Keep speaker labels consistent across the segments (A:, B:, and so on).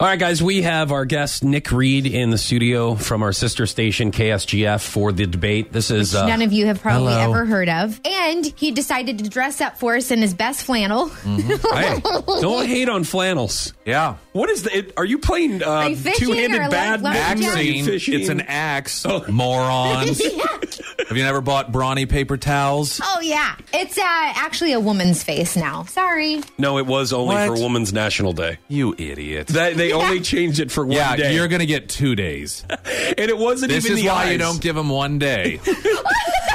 A: All right, guys, we have our guest Nick Reed in the studio from our sister station KSGF for the debate. This is uh,
B: None of you have probably
A: hello.
B: ever heard of. And he decided to dress up for us in his best flannel.
A: Hey, don't hate on flannels.
C: Yeah.
A: What is the? It, are you playing uh,
B: Are you fishing
A: two-handed bad
B: like
A: axe?
B: lumberjack?
A: Are you
C: Axine.
A: fishing?
C: It's an axe.
A: Oh.
C: Morons. Have you never bought brawny paper towels?
B: Oh, yeah. It's uh, actually a woman's face now. Sorry.
A: No, it was only
C: What?
A: for Women's National Day.
C: You idiot.
A: They, they only changed it for one
C: yeah,
A: day,
C: you're going to get two days.
A: and it wasn't even the.
C: This
A: even
C: is
A: the
C: why you don't give them one day.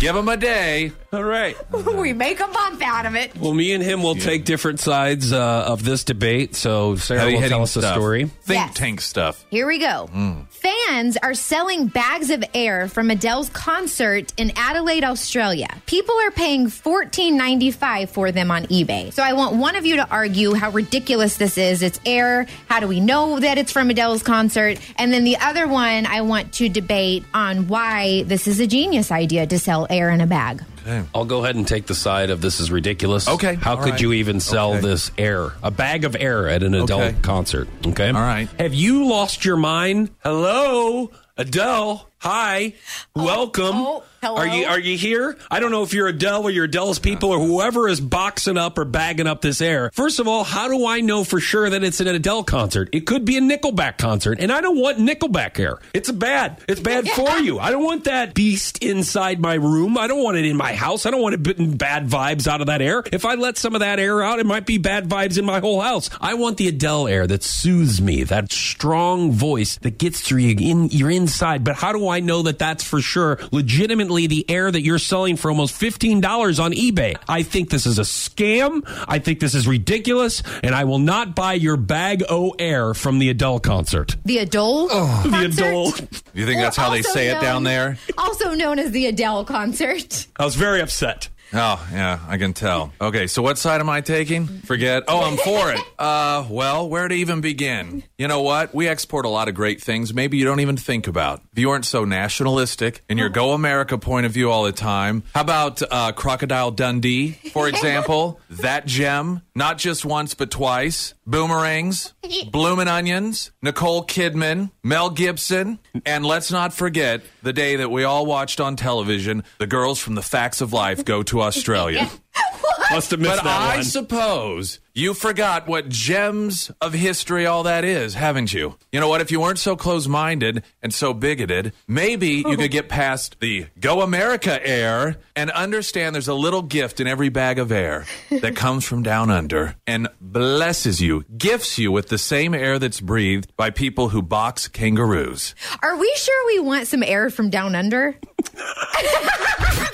C: give them a day.
A: All right.
B: we make a month out of it.
A: Well, me and him will take different sides uh, of this debate. So Sarah will tell us a
C: stuff.
A: story.
C: Think
B: Yes.
C: tank stuff.
B: Here we go. Fans are selling bags of air from Adele's concert in Adelaide, Australia. People are paying $14.95 for them on eBay. So I want one of you to argue how ridiculous this is. It's air. How do we know that it's from Adele's concert? And then the other one, I want to debate on why this is a genius idea to sell air in a bag.
A: I'll go ahead and take the side of this is ridiculous.
C: Okay,
A: How
C: all
A: could
C: right.
A: you even sell
C: Okay.
A: this air? A bag of air at an Adele
C: Okay.
A: concert. Okay. All
C: right.
A: Have you lost your mind? Hello, Adele. Hi. Oh. Welcome.
B: oh, hello.
A: Are you are you here? I don't know if you're Adele or you're Adele's people or whoever is boxing up or bagging up this air. First of all, how do I know for sure that it's an Adele concert? It could be a Nickelback concert, and I don't want Nickelback air. It's bad. It's bad for you. I don't want that beast inside my room. I don't want it in my house. I don't want it bad vibes out of that air. If I let some of that air out, it might be bad vibes in my whole house. I want the Adele air that soothes me, that strong voice that gets through you in your inside. But how do I know that that's for sure legitimately the air that you're selling for almost $15 on eBay? I think this is a scam. I think this is ridiculous, and I will not buy your bag o air from the Adele concert.
B: The Adele oh.
A: The
B: concert?
A: Adele.
C: You think that's how they
B: Also
C: say it down there?
B: Also known as the Adele concert.
A: I was very upset.
C: Oh, yeah, I can tell. Okay, so what side am I taking? Forget. Oh, I'm for it. Uh, well, where to even begin? You know what? We export a lot of great things maybe you don't even think about. If you aren't so nationalistic in your Go America point of view all the time, how about uh, Crocodile Dundee, for example? that gem, not just once but twice. Boomerangs, Bloomin' Onions, Nicole Kidman, Mel Gibson, and let's not forget the day that we all watched on television, the girls from The Facts of Life go to Australia.
A: Must have missed
C: But
A: that
C: I
A: one.
C: suppose you forgot what gems of history all that is, haven't you? You know what? If you weren't so close minded and so bigoted, maybe you oh. could get past the Go America air and understand there's a little gift in every bag of air that comes from down under and blesses you, gifts you with the same air that's breathed by people who box kangaroos.
B: Are we sure we want some air from down under?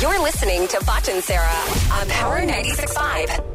D: You're listening to Bach and Sarah on Power 96.5.